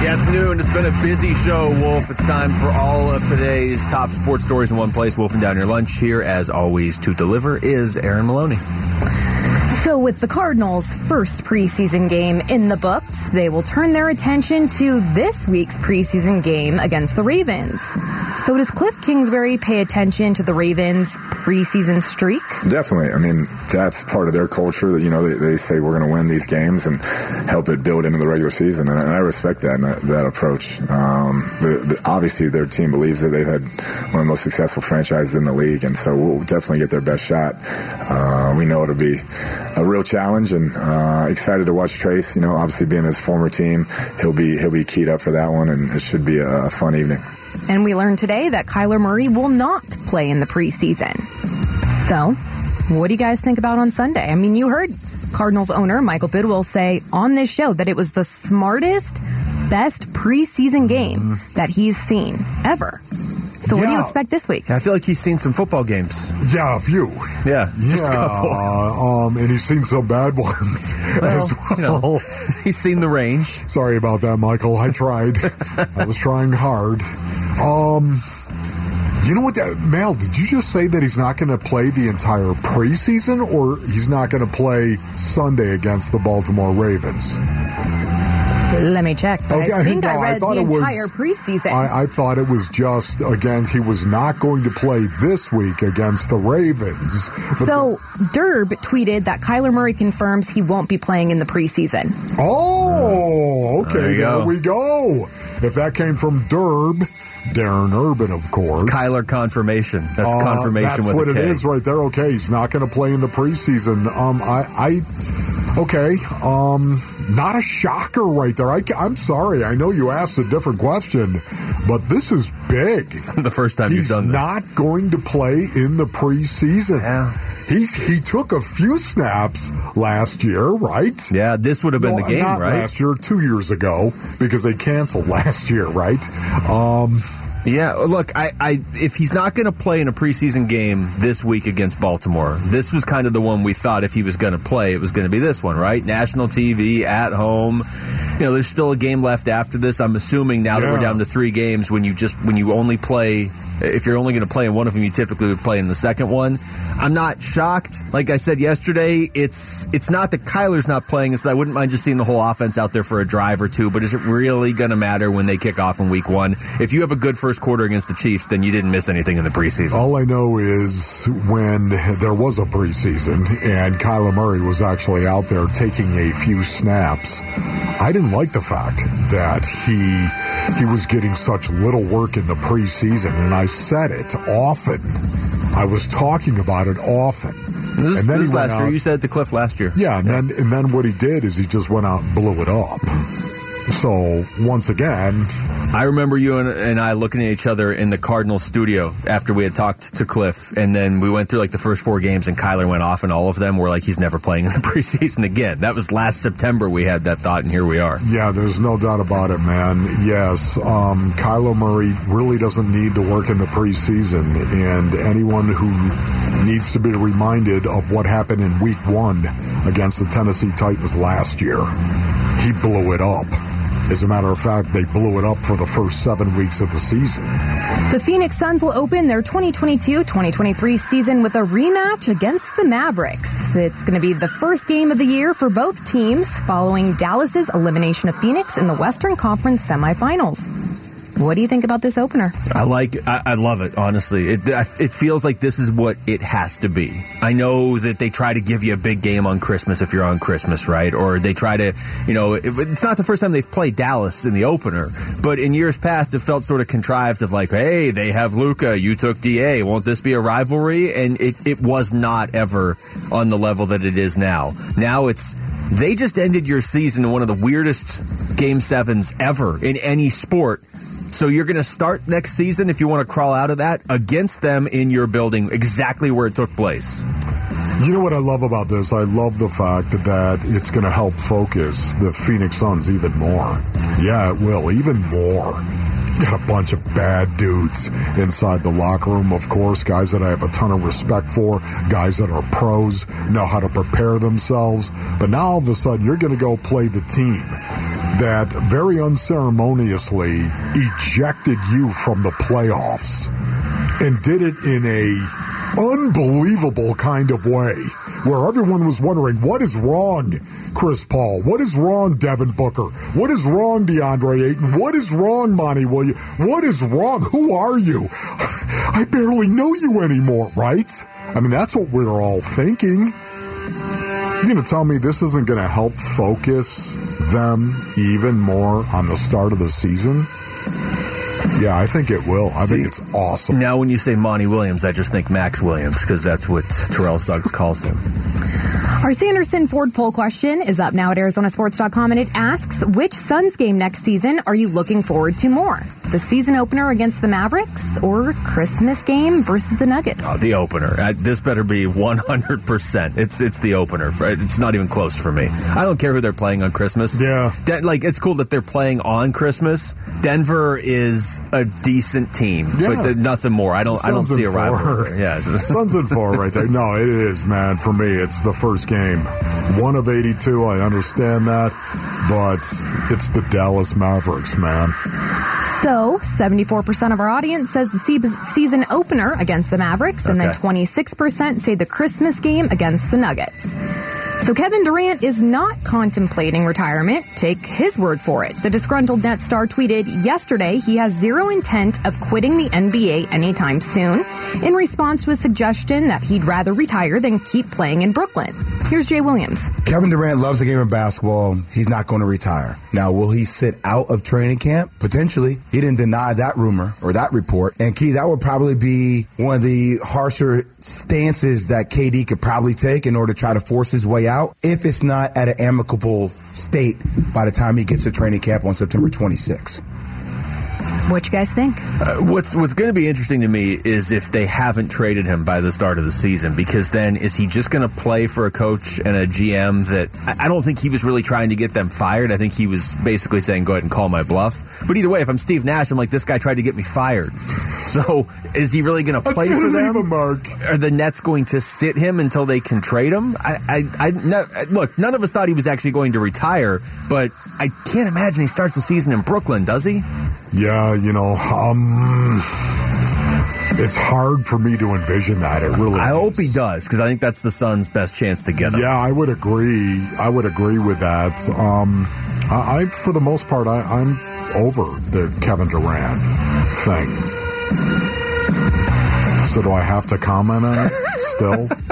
Yeah, it's noon. It's been a busy show, Wolf. It's time for all of today's top sports stories in one place. Wolfing down your lunch here, as always, to deliver is Aaron Maloney. So, with the Cardinals' first preseason game in the books, they will turn their attention to this week's preseason game against the Ravens. So, does Cliff Kingsbury pay attention to the Ravens' preseason streak? Definitely. I mean, that's part of their culture. That you know, they, they say we're going to win these games and help it build into the regular season, and, and I respect that that approach. Um, the, the, obviously, their team believes that they've had one of the most successful franchises in the league, and so we'll definitely get their best shot. Uh, we know it'll be a real challenge, and uh, excited to watch Trace. You know, obviously being his former team, he'll be he'll be keyed up for that one, and it should be a, a fun evening. And we learned today that Kyler Murray will not play in the preseason. So, what do you guys think about on Sunday? I mean, you heard Cardinals owner Michael Bidwill say on this show that it was the smartest, best preseason game that he's seen ever. So, what do you Yeah. expect this week? I feel like he's seen some football games. Yeah, a few. Yeah, just yeah, a couple. um, and he's seen some bad ones as well. you know. He's seen the range. Sorry about that, Michael. I tried. I was trying hard. Um, you know what, uh, that, Mal? Did you just say that he's not going to play the entire preseason, or he's not going to play Sunday against the Baltimore Ravens? Let me check. But Okay, I think no, I I read thought the it was- entire preseason. I, I thought it was just again he was not going to play this week against the Ravens. But so, Derb tweeted that Kyler Murray confirms he won't be playing in the preseason. Oh, okay. There There, go. we go. If that came from Derb, Darren Urban, of course. Kyler confirmation. That's Uh, confirmation That's what it right there. Okay, he's not going to play in the preseason. Um, I, I, okay. Um, not a shocker right there. I, am sorry. I know you asked a different question, but this is big. the first time He's you've done this. not going to play in the preseason. Yeah. He's he took a few snaps last year, right? Yeah, this would have been No, the game, not right? last year, two years ago, because they canceled last year, right? Um, Yeah, look, I, I if he's not going to play in a preseason game this week against Baltimore, this was kind of the one we thought if he was going to play, it was going to be this one, right? National TV at home. You know, there's still a game left after this. I'm assuming now that we're down to three games, when you just when you only play, if you're only going to play in one of them, you typically would play in the second one. I'm not shocked. Like I said yesterday, it's it's not that Kyler's not playing. It's I wouldn't mind just seeing the whole offense out there for a drive or two. But is it really going to matter when they kick off in week one? If you have a good first quarter against the Chiefs, then you didn't miss anything in the preseason. all I know is when there was a preseason and Kyler Murray was actually out there taking a few snaps, I didn't like the fact that he he was getting such little work in the preseason, and I said it often. I was talking about it often. This, and then this last year, you said it to Cliff last year. Yeah, and then and then what he did is he just went out and blew it up. So once again, I remember you and, and I looking at each other in the Cardinals studio after we had talked to Cliff, and then we went through like the first four games, and Kyler went off, and all of them were like he's never playing in the preseason again. That was last September. We had that thought, and here we are. yeah, there's no doubt about it, man. Yes, um, Kyler Murray really doesn't need to work in the preseason, and anyone who needs to be reminded of what happened in Week One against the Tennessee Titans last year, he blew it up. As a matter of fact, they blew it up for the first seven weeks of the season. The Phoenix Suns will open their 2022-2023 season with a rematch against the Mavericks. It's going to be the first game of the year for both teams following Dallas's elimination of Phoenix in the Western Conference semifinals. What do you think about this opener? I like, I, I love it. Honestly, it I, it feels like this is what it has to be. I know that they try to give you a big game on Christmas if you're on Christmas, right? Or they try to, you know, it, it's not the first time they've played Dallas in the opener, but in years past, it felt sort of contrived of like, hey, they have Luka, you took Da, won't this be a rivalry? And it it was not ever on the level that it is now. Now it's they just ended your season in one of the weirdest game sevens ever in any sport. So you're going to start next season if you want to crawl out of that against them in your building, exactly where it took place. You know what I love about this? I love the fact that it's going to help focus the Phoenix Suns even more. Yeah, it will, even more. Got a bunch of bad dudes inside the locker room, of course, guys that I have a ton of respect for, guys that are pros, know how to prepare themselves. But now all of a sudden, you're going to go play the team that very unceremoniously ejected you from the playoffs and did it in a unbelievable kind of way where everyone was wondering what is wrong Chris Paul? What is wrong Devin Booker? What is wrong DeAndre Ayton? What is wrong Monty Williams? What is wrong? Who are you? I barely know you anymore right? I mean that's what we're all thinking you're going to tell me this isn't going to help focus them even more on the start of the season yeah, I think it will. I See, think it's awesome. Now, when you say Monty Williams, I just think Max Williams because that's what Terrell Suggs calls him. Our Sanderson Ford poll question is up now at ArizonaSports.com, and it asks which Suns game next season are you looking forward to more? The season opener against the Mavericks or Christmas game versus the Nuggets? Oh, the opener. Uh, this better be 100%. It's it's the opener. It's not even close for me. I don't care who they're playing on Christmas. Yeah. De- like, it's cool that they're playing on Christmas. Denver is a decent team, yeah. but nothing more. I don't I don't see a rivalry. Yeah. Suns and four right there. No, it is, man. For me, it's the first game. One of 82. I understand that, but it's the Dallas Mavericks, man. So, 74% of our audience says the season opener against the Mavericks, and then 26% say the Christmas game against the Nuggets. So Kevin Durant is not contemplating retirement. Take his word for it. The disgruntled net star tweeted yesterday he has zero intent of quitting the NBA anytime soon in response to a suggestion that he'd rather retire than keep playing in Brooklyn. Here's Jay Williams. Kevin Durant loves the game of basketball. He's not going to retire. Now, will he sit out of training camp? Potentially. He didn't deny that rumor or that report. And Key, that would probably be one of the harsher stances that KD could probably take in order to try to force his way out if it's not at an amicable state by the time he gets to training camp on September 26th. What you guys think? Uh, what's What's going to be interesting to me is if they haven't traded him by the start of the season, because then is he just going to play for a coach and a GM that I, I don't think he was really trying to get them fired. I think he was basically saying, "Go ahead and call my bluff." But either way, if I'm Steve Nash, I'm like, this guy tried to get me fired. So is he really going to play for them? Him, Mark. Are the Nets going to sit him until they can trade him? I, I, I no, look. None of us thought he was actually going to retire, but I can't imagine he starts the season in Brooklyn, does he? Yeah, you know, um, it's hard for me to envision that. It really. I is. hope he does because I think that's the Suns' best chance to get him. Yeah, I would agree. I would agree with that. Um, I, I for the most part, I, I'm over the Kevin Durant thing. So do I have to comment on it still?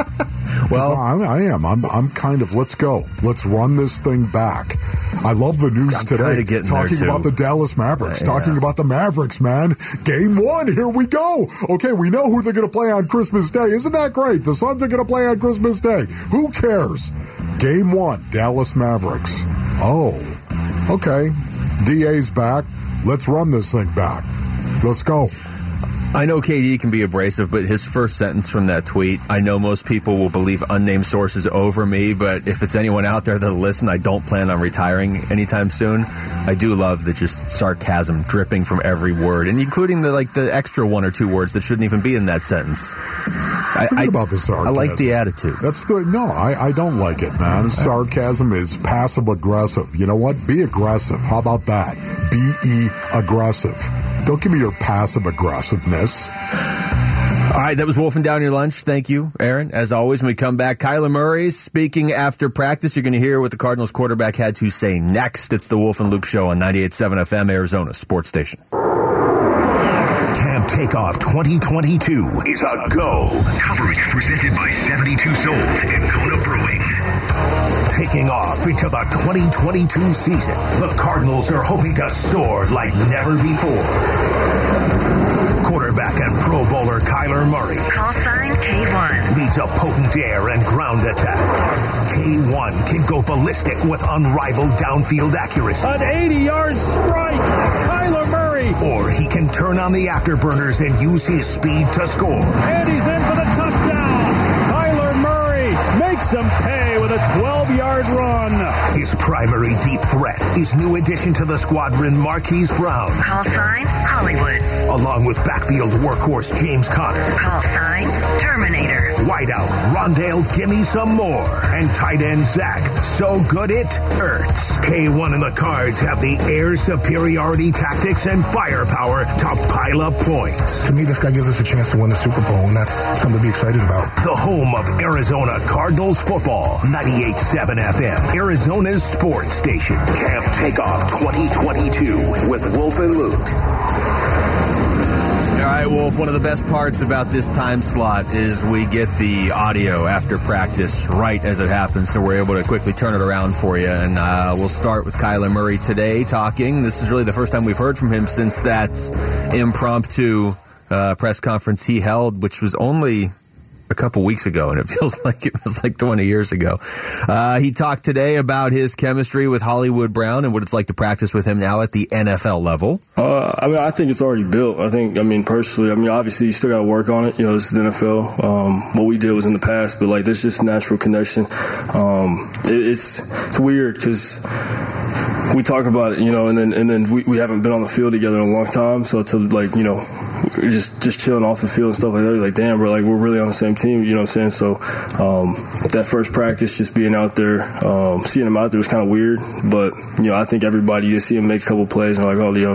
well, I, I am. I'm. I'm kind of. Let's go. Let's run this thing back. I love the news I'm today. Talking about the Dallas Mavericks. Yeah, talking about the Mavericks, man. Game one. Here we go. Okay, we know who they're going to play on Christmas Day. Isn't that great? The Suns are going to play on Christmas Day. Who cares? Game one. Dallas Mavericks. Oh, okay. DA's back. Let's run this thing back. Let's go. I know KD can be abrasive, but his first sentence from that tweet, I know most people will believe unnamed sources over me, but if it's anyone out there that'll listen, I don't plan on retiring anytime soon. I do love the just sarcasm dripping from every word, and including the like the extra one or two words that shouldn't even be in that sentence. I, I, about the sarcasm. I like the attitude. That's the no. I, I don't like it, man. Sarcasm is passive aggressive. You know what? Be aggressive. How about that? Be aggressive. Don't give me your passive aggressiveness. All right, that was wolfing down your lunch. Thank you, Aaron. As always, when we come back, Kyler Murray speaking after practice. You're going to hear what the Cardinals quarterback had to say next. It's the Wolf and Luke Show on 98.7 FM, Arizona Sports Station. Camp Takeoff 2022 is a go. Coverage presented by 72 Sold and Kona Brewing taking off into the 2022 season. The Cardinals are hoping to soar like never before. Quarterback and Pro Bowler Kyler Murray. Call sign K1. Leads a potent air and ground attack. K1 can go ballistic with unrivaled downfield accuracy. An 80 yard strike. Kyler Murray. Or he can turn on the afterburners and use his speed to score. And he's in for the touchdown. Kyler Murray makes him pay with a 12 yard run. His primary deep threat is new addition to the squadron, Marquise Brown. Call sign Hollywood. Along with backfield workhorse James Conner. Call sign Terminator. Wideout Rondale, gimme some more. And tight end Zach, so good it hurts. K1 and the Cards have the air superiority tactics and firepower to pile up points. To me, this guy gives us a chance to win the Super Bowl, and that's something to be excited about. The home of Arizona Cardinals football, 98.7 FM, Arizona's sports station. Camp Takeoff 2022 with Wolf and Luke. All right, Wolf, one of the best parts about this time slot is we get the audio after practice right as it happens, so we're able to quickly turn it around for you. And uh, we'll start with Kyler Murray today talking. This is really the first time we've heard from him since that impromptu uh, press conference he held, which was only a couple weeks ago, and it feels like it was like 20 years ago. Uh, he talked today about his chemistry with Hollywood Brown and what it's like to practice with him now at the NFL level. Uh, I mean, I think it's already built. I think, I mean, personally, I mean, obviously, you still got to work on it. You know, this is the NFL. Um, what we did was in the past, but like, there's just natural connection. Um, it, it's it's weird because we talk about it, you know, and then and then we, we haven't been on the field together in a long time. So to like, you know, just just chilling off the field and stuff like that. Like, damn, bro, like we're really on the same team. You know what I'm saying? So um, that first practice, just being out there, um, seeing him out there was kind of weird. But you know, I think everybody you see him make a couple plays and like, oh, you know,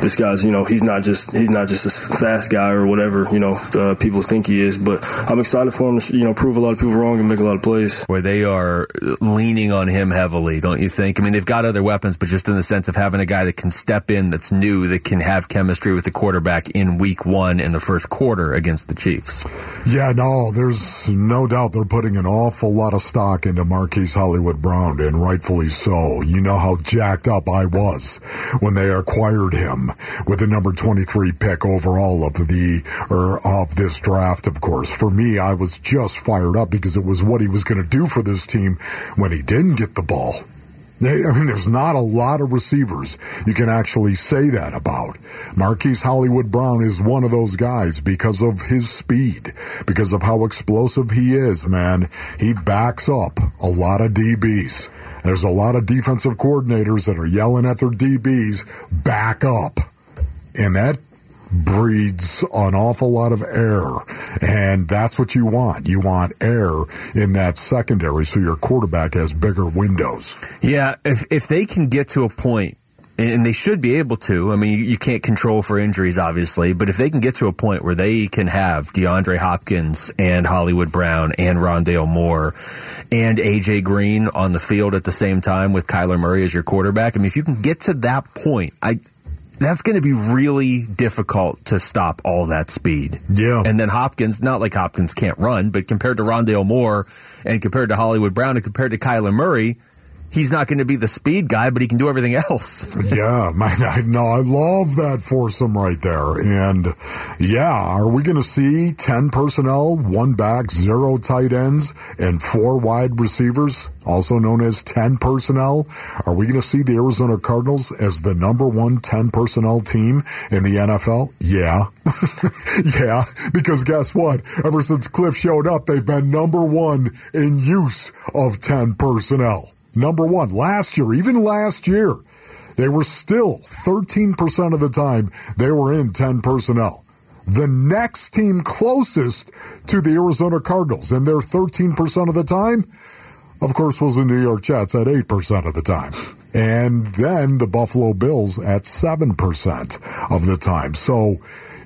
this guy's, you know, he's not just he's not just a fast guy or whatever. You know, uh, people think he is. But I'm excited for him to you know prove a lot of people wrong and make a lot of plays. Where they are leaning on him heavily, don't you think? I mean, they've got other weapons, but just in the sense of having a guy that can step in, that's new, that can have chemistry with the quarterback in week one in the first quarter against the Chiefs. Yeah, no, there's no doubt they're putting an awful lot of stock into Marquise Hollywood Brown, and rightfully so. You know how jacked up I was when they acquired him with the number 23 pick overall of the or of this draft. Of course, for me, I was just fired up because it was what he was going to do for this team when he didn't get the ball. I mean, there's not a lot of receivers you can actually say that about. Marquise Hollywood Brown is one of those guys because of his speed, because of how explosive he is, man. He backs up a lot of DBs. There's a lot of defensive coordinators that are yelling at their DBs, back up. And that breeds an awful lot of air. And that's what you want. You want air in that secondary so your quarterback has bigger windows. Yeah, if if they can get to a point and they should be able to. I mean, you can't control for injuries, obviously, but if they can get to a point where they can have DeAndre Hopkins and Hollywood Brown and Rondale Moore and AJ Green on the field at the same time with Kyler Murray as your quarterback, I mean, if you can get to that point, I that's going to be really difficult to stop all that speed. Yeah. And then Hopkins, not like Hopkins can't run, but compared to Rondale Moore and compared to Hollywood Brown and compared to Kyler Murray, he's not going to be the speed guy, but he can do everything else. yeah, man, I. I love that foursome right there. And yeah, are we going to see 10 personnel, one back, zero tight ends, and four wide receivers, also known as 10 personnel? Are we going to see the Arizona Cardinals as the number one 10 personnel team in the NFL? Yeah. yeah, because guess what? Ever since Cliff showed up, they've been number one in use of 10 personnel number one. Last year, even last year, they were still 13% of the time they were in 10 personnel. The next team closest to the Arizona Cardinals, and they're 13% of the time, of course, was the New York Jets at 8% of the time. And then the Buffalo Bills at 7% of the time. So,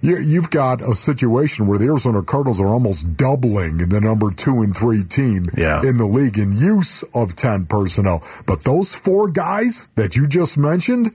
you've got a situation where the Arizona Cardinals are almost doubling the number two and three team yeah. in the league in use of 10 personnel. But those four guys that you just mentioned,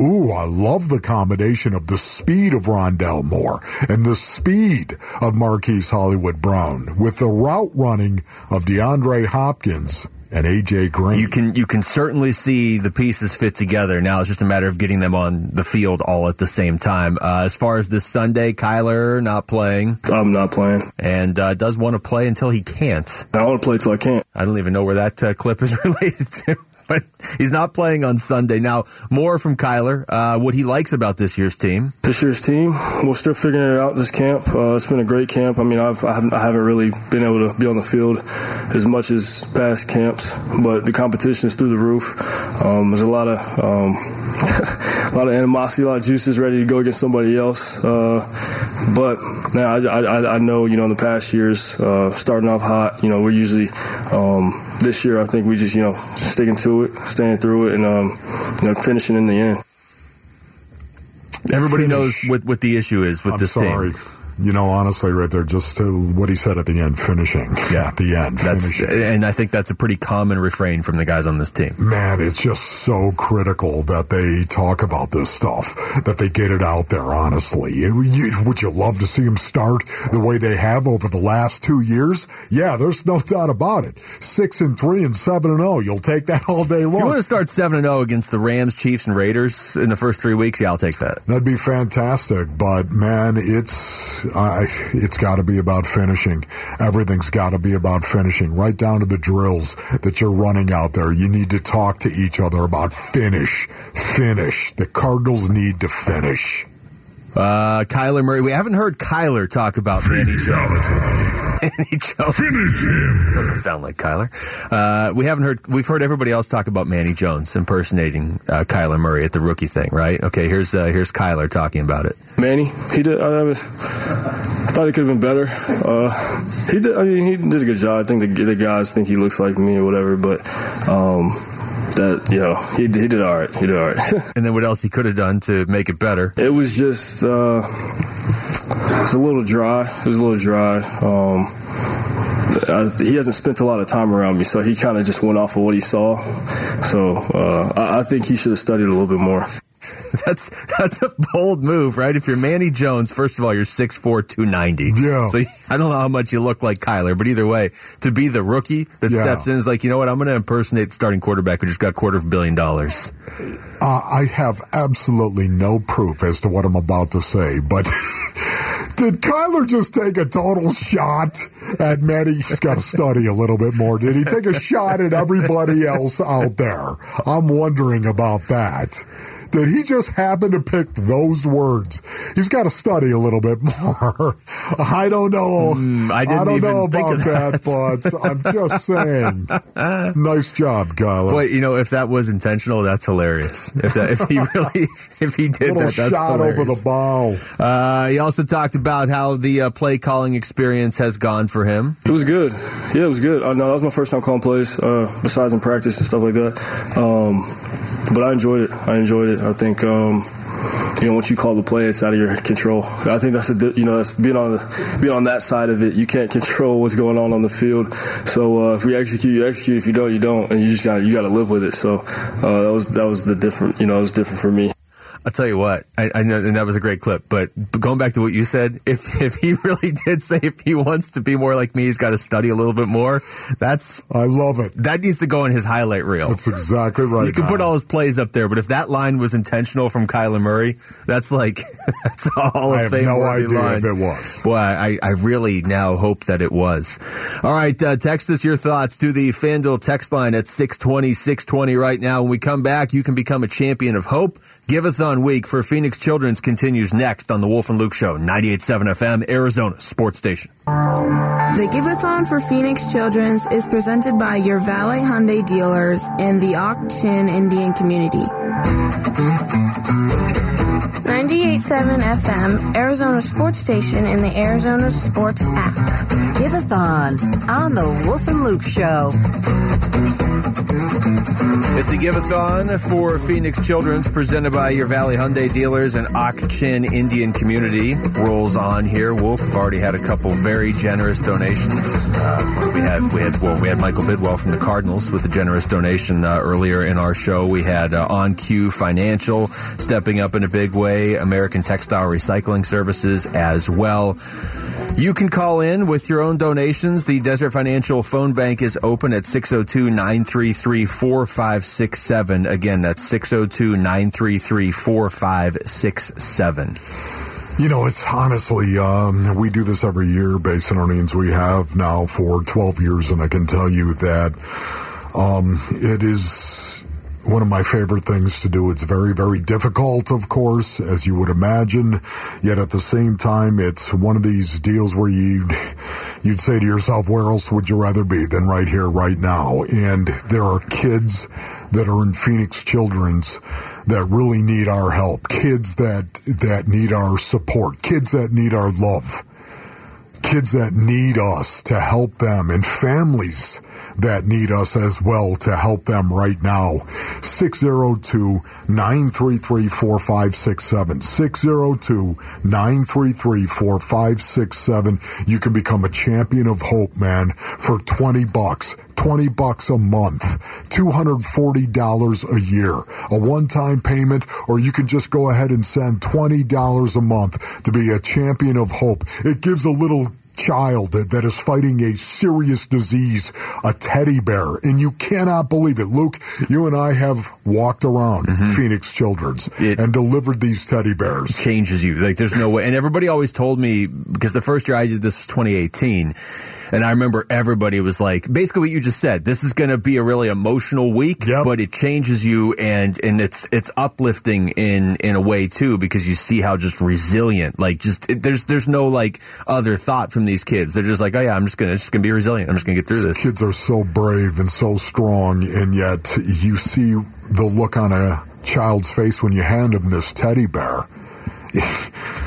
Ooh, I love the combination of the speed of Rondale Moore and the speed of Marquise Hollywood Brown with the route running of DeAndre Hopkins and AJ Green. You can you can certainly see the pieces fit together. Now it's just a matter of getting them on the field all at the same time. Uh, as far as this Sunday, Kyler not playing. I'm not playing, and uh, does want to play until he can't. I want to play till I can't. I don't even know where that uh, clip is related to. But he's not playing on Sunday. Now, more from Kyler, uh, what he likes about this year's team. This year's team, we're still figuring it out this camp. Uh, it's been a great camp. I mean, I've, I haven't, I haven't really been able to be on the field as much as past camps, but the competition is through the roof. Um, there's a lot of um, a lot of animosity, a lot of juices ready to go against somebody else. Uh, but now I, I, I, know, you know, in the past years, uh, starting off hot, you know, we're usually um, this year. I think we just, you know, sticking to it, staying through it, and um, you know, finishing in the end. Everybody Finish. knows what, what the issue is with I'm this sorry. team. You know, honestly, right there, just to what he said at the end, finishing. Yeah. At the end, that's, finishing. And I think that's a pretty common refrain from the guys on this team. Man, it's just so critical that they talk about this stuff, that they get it out there, honestly. You, you, would you love to see them start the way they have over the last two years? Yeah, there's no doubt about it. Six and three and seven and oh. You'll take that all day long. If you want to start seven and oh against the Rams, Chiefs, and Raiders in the first three weeks, yeah, I'll take that. That'd be fantastic. But man, it's I, it's got to be about finishing. Everything's got to be about finishing, right down to the drills that you're running out there. You need to talk to each other about finish, finish. The Cardinals need to finish. Uh, Kyler Murray. We haven't heard Kyler talk about Manny Jones. Manny Jones. Finish him. Doesn't sound like Kyler. Uh, we haven't heard. We've heard everybody else talk about Manny Jones impersonating uh, Kyler Murray at the rookie thing, right? Okay, here's uh, here's Kyler talking about it. Manny, he did. I, I thought he could have been better. Uh, he did. I mean, he did a good job. I think the, the guys think he looks like me or whatever, but. Um, that you know he, he did all right. He did all right. and then what else he could have done to make it better? It was just uh, it was a little dry. It was a little dry. Um, I, he hasn't spent a lot of time around me, so he kind of just went off of what he saw. So uh, I, I think he should have studied a little bit more. that's that's a bold move, right? If you're Manny Jones, first of all, you're 6'4", 290. Yeah. So I don't know how much you look like Kyler, but either way, to be the rookie that yeah. steps in is like, you know what? I'm going to impersonate the starting quarterback who just got a quarter of a billion dollars. Uh, I have absolutely no proof as to what I'm about to say, but did Kyler just take a total shot at Manny? He's got to study a little bit more. Did he take a shot at everybody else out there? I'm wondering about that. Did he just happen to pick those words? He's got to study a little bit more. I don't know. Mm, I, I, don't know about that. that. but I'm just saying. nice job, Kyler. Boy, you know, if that was intentional, that's hilarious. If that, if he really, if he did Little that, that's shot hilarious. over the bow. Uh, he also talked about how the uh, play calling experience has gone for him. It was good. Yeah, it was good. Uh, no, that was my first time calling plays, uh, besides in practice and stuff like that. Um, but I enjoyed it. I enjoyed it. I think um, you know once you call the play, it's out of your control. I think that's a you know that's being on the, being on that side of it. You can't control what's going on on the field. So uh, if we execute, you execute. If you don't, you don't, and you just got you got to live with it. So uh, that was that was the different. You know, it was different for me. I'll tell you what, I, I, know, and that was a great clip. But going back to what you said, if if he really did say if he wants to be more like me, he's got to study a little bit more. That's I love it. That needs to go in his highlight reel. That's exactly right. You can put all his plays up there, but if that line was intentional from Kyler Murray, that's like that's all. I have no idea line. if it was. Boy, I, I really now hope that it was. All right, uh, text us your thoughts to the FanDuel text line at 620, 620 right now. When we come back, you can become a champion of hope. Giveathon week for Phoenix Children's continues next on the Wolf and Luke Show, 98.7 FM, Arizona Sports Station. The Giveathon for Phoenix Children's is presented by your Valley Hyundai dealers and the Ak-Chin Indian community. 98.7 FM, Arizona Sports Station, and the Arizona Sports app. Giveathon on the Wolf and Luke Show. It's the Giveathon for Phoenix Children's presented by your Valley Hyundai dealers and Ak-Chin Indian community rolls on here. Wolf, we've already had a couple very generous donations. Uh, we had we had well we had Michael Bidwill from the Cardinals with a generous donation uh, earlier in our show. We had uh, OnQ Financial stepping up in a big way. American Textile Recycling Services as well. You can call in with your own donations. The Desert Financial phone bank is open at 602 933 4567. Again, that's 602 933 4567. You know, it's honestly, um, we do this every year based on earnings we have now for 12 years, and I can tell you that um, it is one of my favorite things to do. It's very, very difficult, of course, as you would imagine. Yet at the same time, it's one of these deals where you you'd say to yourself, "Where else would you rather be than right here, right now?" And there are kids that are in Phoenix Children's that really need our help. Kids that that need our support. Kids that need our love. Kids that need us to help them, and families that need us as well to help them right now. 602 933 4567. 602 933 4567. You can become a champion of hope, man, for 20 bucks. 20 bucks a month, $240 a year, a one-time payment, or you can just go ahead and send $20 a month to be a champion of hope. It gives a little child that, that is fighting a serious disease, a teddy bear. And you cannot believe it. Luke, you and I have walked around mm-hmm. Phoenix Children's It- and delivered these teddy bears. changes you. Like there's no way. And everybody always told me because the first year I did this was 2018, and I remember everybody was like, basically what you just said. This is going to be a really emotional week, but it changes you, and and it's it's uplifting in in a way too because you see how just resilient. Like just it, there's there's no like other thought from these kids. They're just like, oh yeah, I'm just gonna just gonna be resilient. I'm just gonna get through this. Kids are so brave and so strong, and yet you see the look on a child's face when you hand them this teddy bear.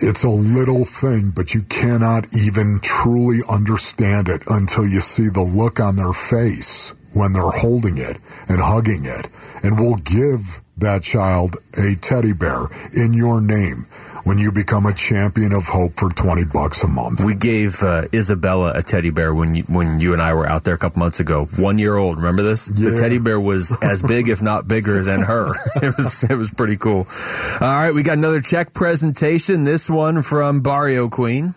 It's a little thing, but you cannot even truly understand it until you see the look on their face when they're holding it and hugging it. And we'll give that child a teddy bear in your name when you become a champion of hope for 20 bucks a month. We gave uh, Isabella a teddy bear when you, when you and I were out there a couple months ago. One year old. Remember this? The teddy bear was as big, if not bigger, than her. It was it was pretty cool. All right, we got another check presentation. This one from Barrio Queen.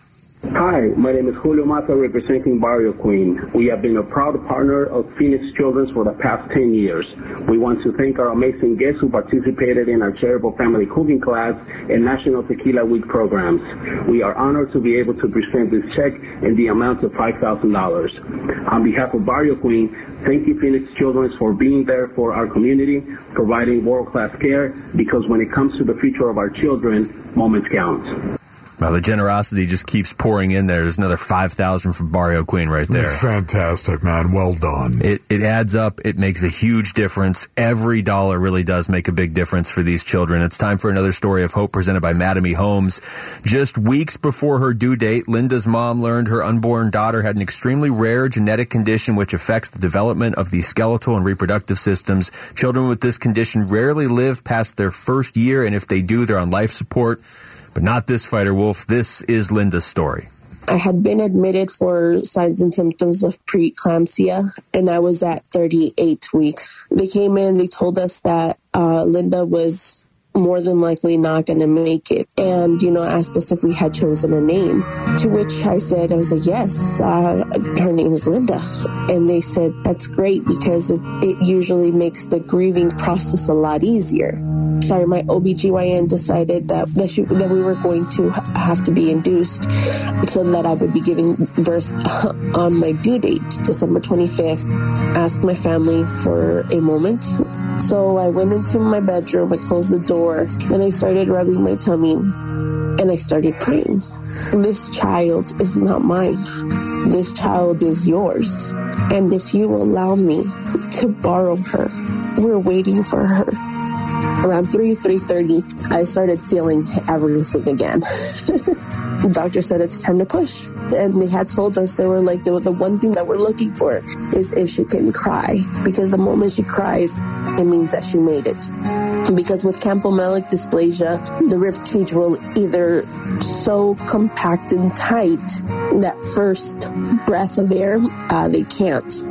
Hi, my name is Julio Mata representing Barrio Queen. We have been a proud partner of Phoenix Children's for the past 10 years. We want to thank our amazing guests who participated in our charitable family cooking class and National Tequila Week programs. We are honored to be able to present this check in the amount of $5,000. On behalf of Barrio Queen, thank you Phoenix Children's for being there for our community, providing world-class care, because when it comes to the future of our children, moments count. Wow, the generosity just keeps pouring in there. There's another five thousand from Barrio Queen right there. Fantastic, man. Well done. It it adds up. It makes a huge difference. Every dollar really does make a big difference for these children. It's time for another story of hope presented by Mattamy Homes. Just weeks before her due date, Linda's mom learned her unborn daughter had an extremely rare genetic condition which affects the development of the skeletal and reproductive systems. Children with this condition rarely live past their first year, and if they do, they're on life support. But not this fighter wolf. This is Linda's story. I had been admitted for signs and symptoms of preeclampsia, and I was at 38 weeks. They came in, they told us that uh, Linda was more than likely not going to make it, and you know, asked us if we had chosen a name. To which I said, I was like, yes, uh, her name is Linda, and they said that's great because it, it usually makes the grieving process a lot easier. Sorry, my OBGYN decided that that, she, that we were going to have to be induced so that I would be giving birth on my due date, December 25th. Asked my family for a moment. So I went into my bedroom, I closed the door, and I started rubbing my tummy and I started praying. This child is not mine. This child is yours. And if you allow me to borrow her, we're waiting for her. Around 3, 3.30, I started feeling everything again. the doctor said it's time to push. And they had told us they were like, the, the one thing that we're looking for is if she can cry. Because the moment she cries, it means that she made it. Because with campomelic dysplasia, the rib cage will either so compact and tight that first breath of air, uh, they can't.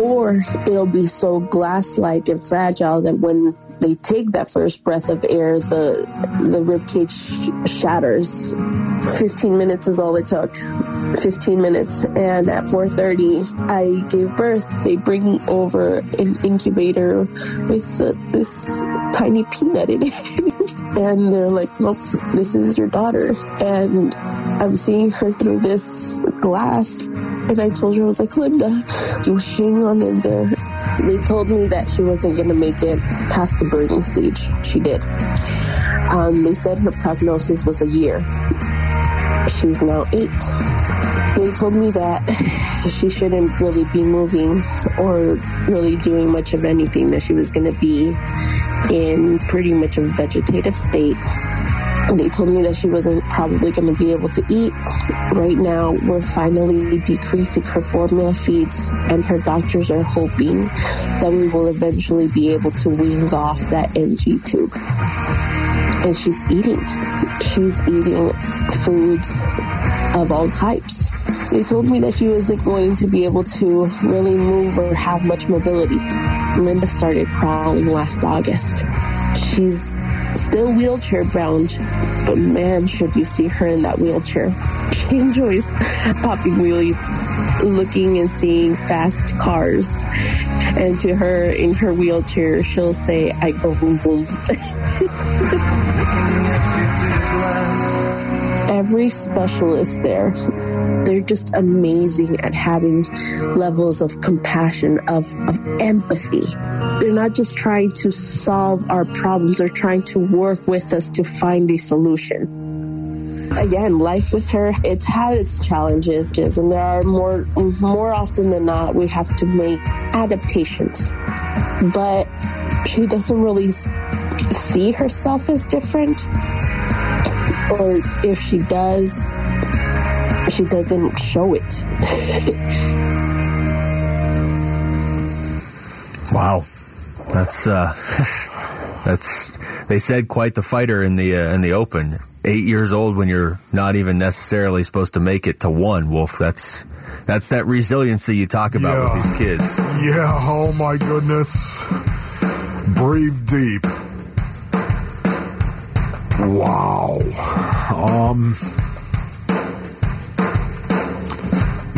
Or it'll be so glass-like and fragile that when they take that first breath of air, the the rib cage sh- shatters. 15 minutes is all it took. 15 minutes and at 4.30 i gave birth. They bring over an incubator with uh, this tiny peanut in it. And they're like nope this is your daughter. And i'm seeing her through this glass. And i told her i was like linda you hang on in there. They told me that she wasn't going to make it past the birthing stage. She did. Um, they said her prognosis was a year. She's now eight they told me that she shouldn't really be moving or really doing much of anything, that she was going to be in pretty much a vegetative state. They told me that she wasn't probably going to be able to eat. Right now, we're finally decreasing her formula feeds, and her doctors are hoping that we will eventually be able to wean off that NG tube. And she's eating. She's eating foods of all types. They told me that she wasn't going to be able to really move or have much mobility. Linda started crawling last August. She's still wheelchair bound, but man, should you see her in that wheelchair. She enjoys popping wheelies, looking and seeing fast cars. And to her in her wheelchair, she'll say, I go boom boom. Every specialist there they're just amazing at having levels of compassion, of, of empathy. They're not just trying to solve our problems, they're trying to work with us to find a solution. Again, life with her, it's had its challenges, and there are more, more often than not, we have to make adaptations. But she doesn't really see herself as different. Or if she does, she doesn't show it. wow, that's uh, that's they said quite the fighter in the uh, in the open. Eight years old when you're not even necessarily supposed to make it to one. Wolf, that's that's that resiliency you talk about yeah. with these kids. Yeah. Oh my goodness. Breathe deep. Wow. Um.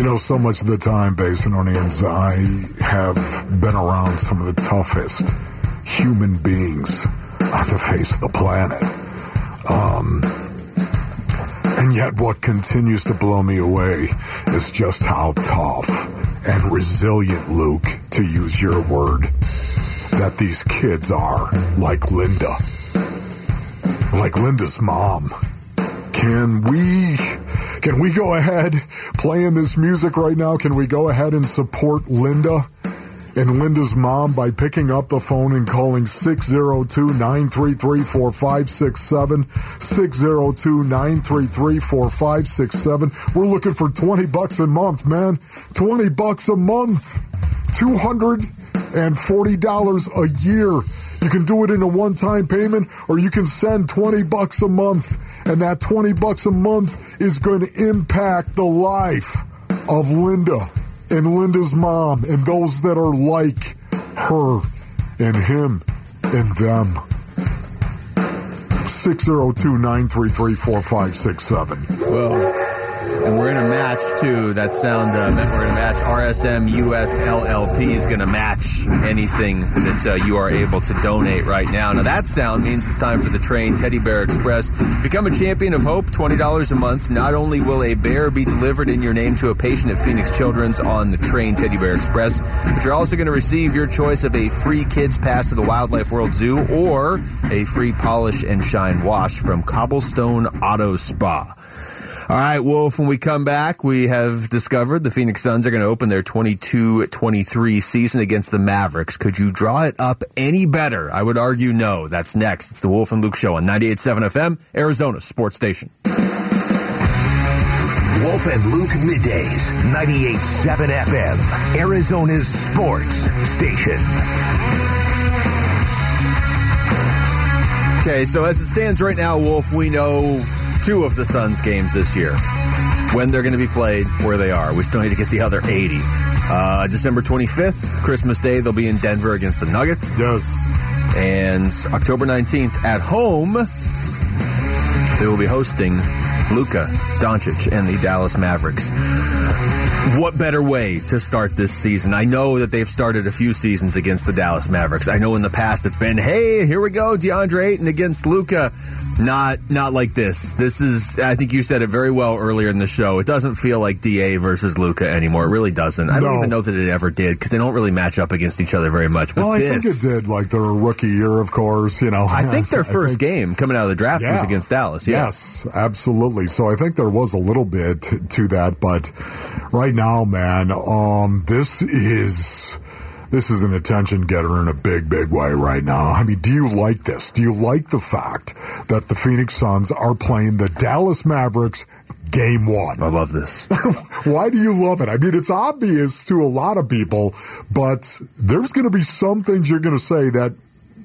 You know, so much of the time, Basinonians, I have been around some of the toughest human beings on the face of the planet. Um, and yet, what continues to blow me away is just how tough and resilient, Luke, to use your word, that these kids are like Linda. Like Linda's mom. Can we can we go ahead playing this music right now? Can we go ahead and support Linda and Linda's mom by picking up the phone and calling 602-933-4567 602-933-4567 we're looking for 20 bucks a month man. 20 bucks a month. $240 a year you can do it in a one-time payment or you can send 20 bucks a month and that 20 bucks a month is going to impact the life of Linda and Linda's mom and those that are like her and him and them. 602-933-4567. Well, and we're in a match too. That sound uh, meant we're in a match. RSM US LLP is going to match anything that uh, you are able to donate right now. Now that sound means it's time for the train Teddy Bear Express. Become a champion of hope. Twenty dollars a month. Not only will a bear be delivered in your name to a patient at Phoenix Children's on the train Teddy Bear Express, but you're also going to receive your choice of a free kids pass to the Wildlife World Zoo or a free polish and shine wash from Cobblestone Auto Spa. All right, Wolf, when we come back, we have discovered the Phoenix Suns are going to open their 22 23 season against the Mavericks. Could you draw it up any better? I would argue no. That's next. It's the Wolf and Luke Show on 98.7 FM, Arizona Sports Station. Wolf and Luke middays, 98.7 FM, Arizona's sports station. Okay, so as it stands right now, Wolf, we know two of the Suns games this year. When they're going to be played, where they are. We still need to get the other 80. Uh, December 25th, Christmas Day, they'll be in Denver against the Nuggets. Yes. And October 19th at home, they will be hosting Luka Doncic and the Dallas Mavericks. What better way to start this season? I know that they've started a few seasons against the Dallas Mavericks. I know in the past it's been, hey, here we go, DeAndre Ayton against Luka. Not not like this. This is I think you said it very well earlier in the show. It doesn't feel like DA versus Luka anymore. It really doesn't. I don't even know that it ever did because they don't really match up against each other very much. But Well, I this, think it did, like their rookie year, of course. You know, I think their first think- game coming out of the draft was against Dallas. Yeah. Yes, absolutely. So I think there was a little bit to that, but right now, man, um, this is this is an attention getter in a big, big way right now. I mean, do you like this? Do you like the fact that the Phoenix Suns are playing the Dallas Mavericks? Game one. I love this. Why do you love it? I mean, it's obvious to a lot of people, but there's going to be some things you're going to say that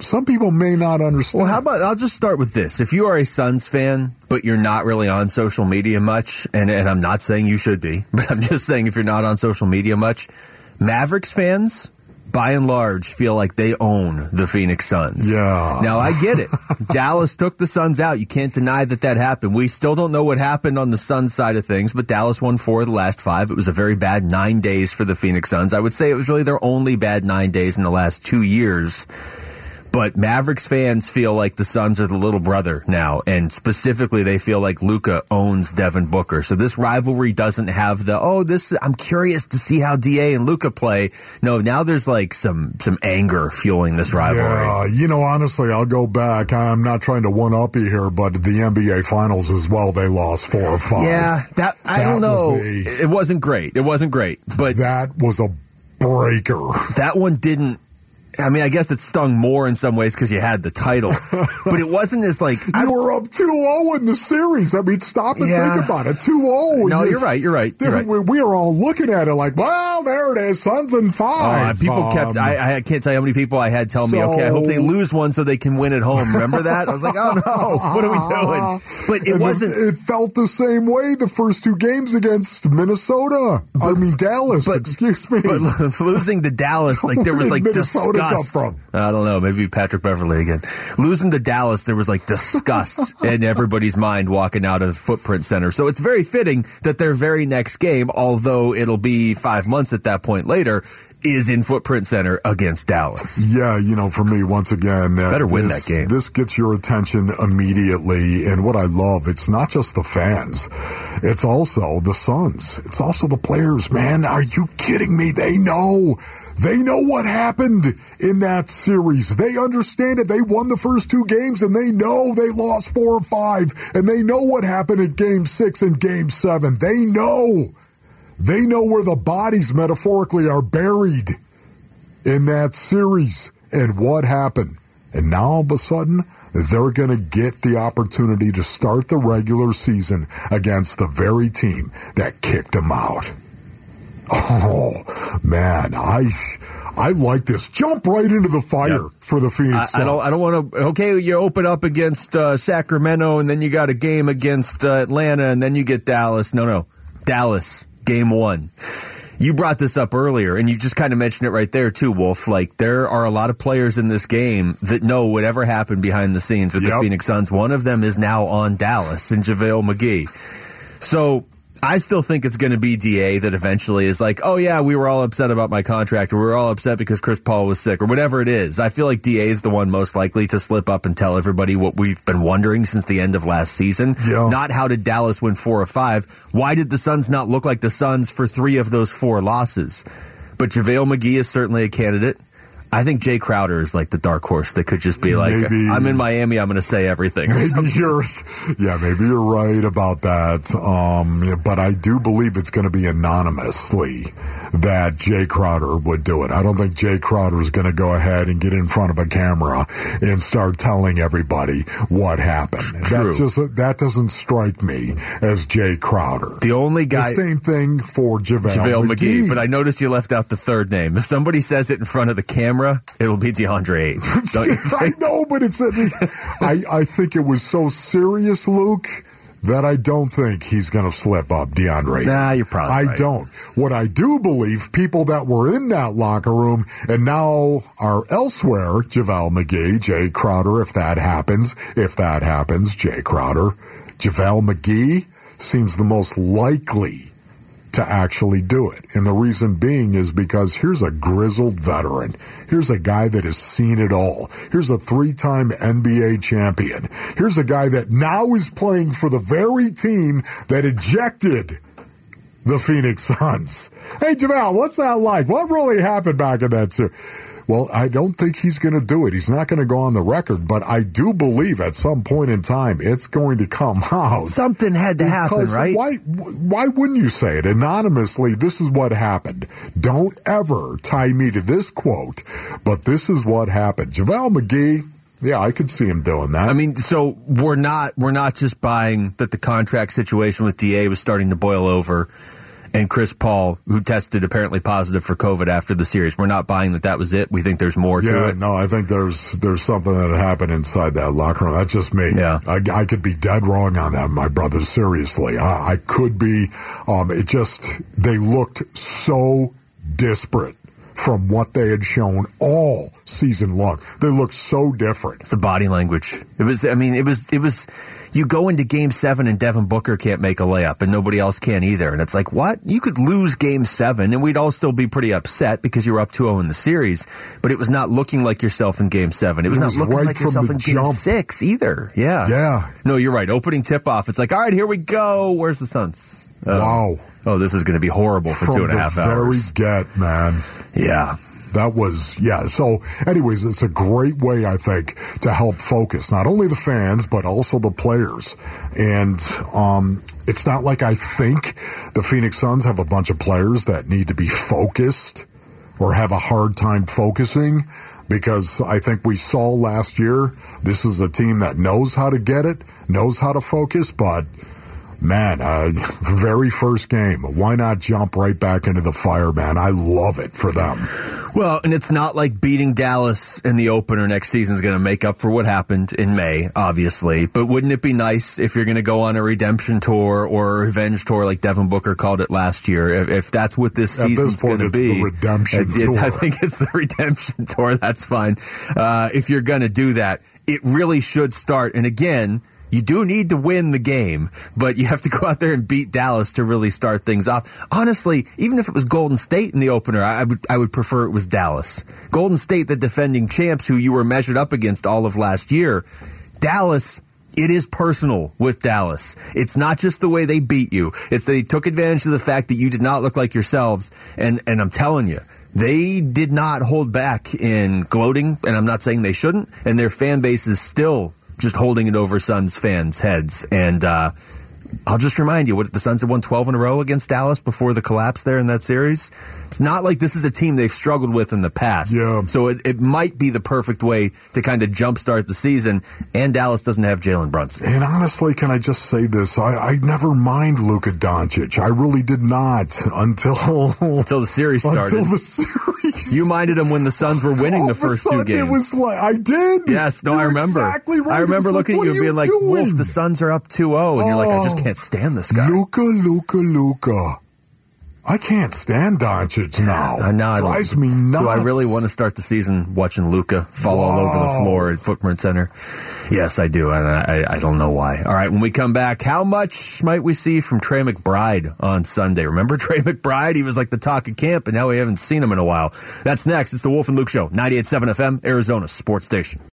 some people may not understand. Well, how about I'll just start with this. If you are a Suns fan, but you're not really on social media much, and, and I'm not saying you should be, but I'm just saying if you're not on social media much, Mavericks fans, by and large, feel like they own the Phoenix Suns. Yeah. Now, I get it. Dallas took the Suns out. You can't deny that that happened. We still don't know what happened on the Suns side of things, but Dallas won four of the last five. It was a very bad nine days for the Phoenix Suns. I would say it was really their only bad nine days in the last two years. But Mavericks fans feel like the Suns are the little brother now, and specifically they feel like Luka owns Devin Booker. So this rivalry doesn't have the oh this I'm curious to see how Da and Luka play. No, now there's like some some anger fueling this rivalry. Yeah, you know, honestly, I'll go back. I'm not trying to one up you here, but the NBA Finals as well, they lost four or five. Yeah, that I That don't know. was a- it wasn't great. It wasn't great, but that was a breaker. That one didn't. I mean, I guess it stung more in some ways because you had the title, but it wasn't as like You were up 2-0 in the series. I mean, stop and Yeah. think about it. 2-0. No, You- you're right. You're right. You're right. We, we were all looking at it like, well, there it is. Suns and Uh, five. people kept. Um, I, I can't tell you how many people I had tell me, "Okay, I hope they lose one so they can win at home." Remember that? I was like, "Oh no, what are we doing?" But it and wasn't. it felt the same way the first two games against Minnesota. I mean, Dallas. excuse me. But losing to Dallas, like there was like Minnesota come from? I don't know. Maybe Patrick Beverley again. Losing to Dallas, there was like disgust in everybody's mind walking out of Footprint Center. So it's very fitting that their very next game, although it'll be five months at that point later, is in Footprint Center against Dallas. Yeah, you know, for me, once again, uh, Better win this- that game. This gets your attention immediately. And what I love, it's not just the fans, it's also the Suns. It's also the players, man. Are you kidding me? They know. They know what happened in that series. They understand it. They won the first two games and they know they lost four or five. And they know what happened at game six and game seven. They know. They know where the bodies metaphorically are buried in that series and what happened. And now all of a sudden, they're going to get the opportunity to start the regular season against the very team that kicked them out. Oh, man, I I like this. Jump right into the fire Yeah. for the Phoenix I, I don't. I don't want to. Okay, you open up against uh, Sacramento, and then you got a game against uh, Atlanta, and then you get Dallas. No, no, Dallas game one. You brought this up earlier, and you just kind of mentioned it right there too, Wolf. Like there are a lot of players in this game that know whatever happened behind the scenes with the Yep. Phoenix Suns. One of them is now on Dallas, and JaVale McGee. So I still think it's going to be DA that eventually is like, oh yeah, we were all upset about my contract, or we were all upset because Chris Paul was sick, or whatever it is. I feel like DA is the one most likely to slip up and tell everybody what we've been wondering since the end of last season. Yeah. Not how did Dallas win four or five? Why did the Suns not look like the Suns for three of those four losses? But JaVale McGee is certainly a candidate. I think Jay Crowder is like the dark horse that could just be like, Maybe- I'm in Miami, I'm going to say everything. Maybe you're, yeah, maybe you're right about that. Um, but I do believe it's going to be anonymously that Jay Crowder would do it. I don't think Jay Crowder is going to go ahead and get in front of a camera and start telling everybody what happened. True. That just that doesn't strike me as Jay Crowder. The only guy. the same thing for JaVale, JaVale McGee. McGee, but I noticed you left out the third name. If somebody says it in front of the camera, it'll be DeAndre Ayton. I know, but it's. I I think it was so serious, Luke, that I don't think he's going to slip up DeAndre. Nah, you're probably I right. don't. What I do believe, people that were in that locker room and now are elsewhere, JaVale McGee, Jay Crowder, if that happens, if that happens, Jay Crowder, JaVale McGee seems the most likely to actually do it. And the reason being is because here's a grizzled veteran. Here's a guy that has seen it all. Here's a three time NBA champion. Here's a guy that now is playing for the very team that ejected the Phoenix Suns. Hey, Jamal, what's that like? What really happened back in that series? Well, I don't think he's going to do it. He's not going to go on the record, but I do believe at some point in time it's going to come out. Something had to happen, right? Why, why wouldn't you say it anonymously? This is what happened. Don't ever tie me to this quote, but this is what happened. JaVale McGee, yeah, I could see him doing that. I mean, so we're not we're not just buying that the contract situation with Da was starting to boil over, and Chris Paul, who tested apparently positive for COVID after the series, we're not buying that that was it. We think there's more to it. yeah, no, I think there's there's something that happened inside that locker room. That's just me. Yeah. I, I could be dead wrong on that, my brother. Seriously, I, I could be. Um, it just they looked so disparate from what they had shown all season long. They looked so different. It's the body language. It was. I mean, it was. It was. You go into Game Seven and Devin Booker can't make a layup, and nobody else can either. And it's like, what? You could lose Game Seven, and we'd all still be pretty upset because you were up 2-0 in the series. But it was not looking like yourself in Game Seven. It was It not looking right like yourself in Game jump. Six either. Yeah. Yeah. No, you're right. Opening tip off. It's like, all right, here we go. Where's the Suns? Oh. Wow. Oh, this is going to be horrible for From two and a the very get, man. Yeah. That was, yeah. So, anyways, it's a great way, I think, to help focus not only the fans, but also the players. And, um, it's not like I think the Phoenix Suns have a bunch of players that need to be focused or have a hard time focusing because I think we saw last year this is a team that knows how to get it, knows how to focus, but man, uh, very first game. Why not jump right back into the fire, man? I love it for them. Well, and it's not like beating Dallas in the opener next season is going to make up for what happened in May, obviously. But wouldn't it be nice if you're going to go on a redemption tour or a revenge tour like Devin Booker called it last year? If, if that's what this season's going to be, the redemption it's- it- I think it's the redemption tour. That's fine. Uh, if you're going to do that, it really should start. And again, you do need to win the game, but you have to go out there and beat Dallas to really start things off. Honestly, even if it was Golden State in the opener, I would I would prefer it was Dallas. Golden State, the defending champs, who you were measured up against all of last year. Dallas. It is personal with Dallas. It's not just the way they beat you. It's they took advantage of the fact that you did not look like yourselves. And and I'm telling you, they did not hold back in gloating, and I'm not saying they shouldn't. And their fan base is still just holding it over Suns fans' heads. And uh, I'll just remind you, what the Suns had won 12 in a row against Dallas before the collapse there in that series. It's not like this is a team they've struggled with in the past. Yeah. So it, it might be the perfect way to kind of jumpstart the season. And Dallas doesn't have Jalen Brunson. And honestly, can I just say this? I, I never mind Luka Doncic. I really did not until Until the series started. Until the series. You minded him when the Suns were winning All the first two games. It was like I did. Yes, no, You're I remember. Exactly right. I remember looking like, at you what and are being like, doing? Wolf, the Suns are up 2-0. And you're like, I just Oh. Can't stand this guy. Luka, Luka, Luka. I can't stand Doncic now. I know. I don't- Drives me nuts. Do I really want to start the season watching Luka fall all over the floor at Footprint Center? Yes, I do, and I, I don't know why. All right, when we come back, how much might we see from Trey McBride on Sunday? Remember Trey McBride? He was like the talk of camp, and now we haven't seen him in a while. That's next. It's the Wolf and Luke Show, 98.7 FM, Arizona Sports Station.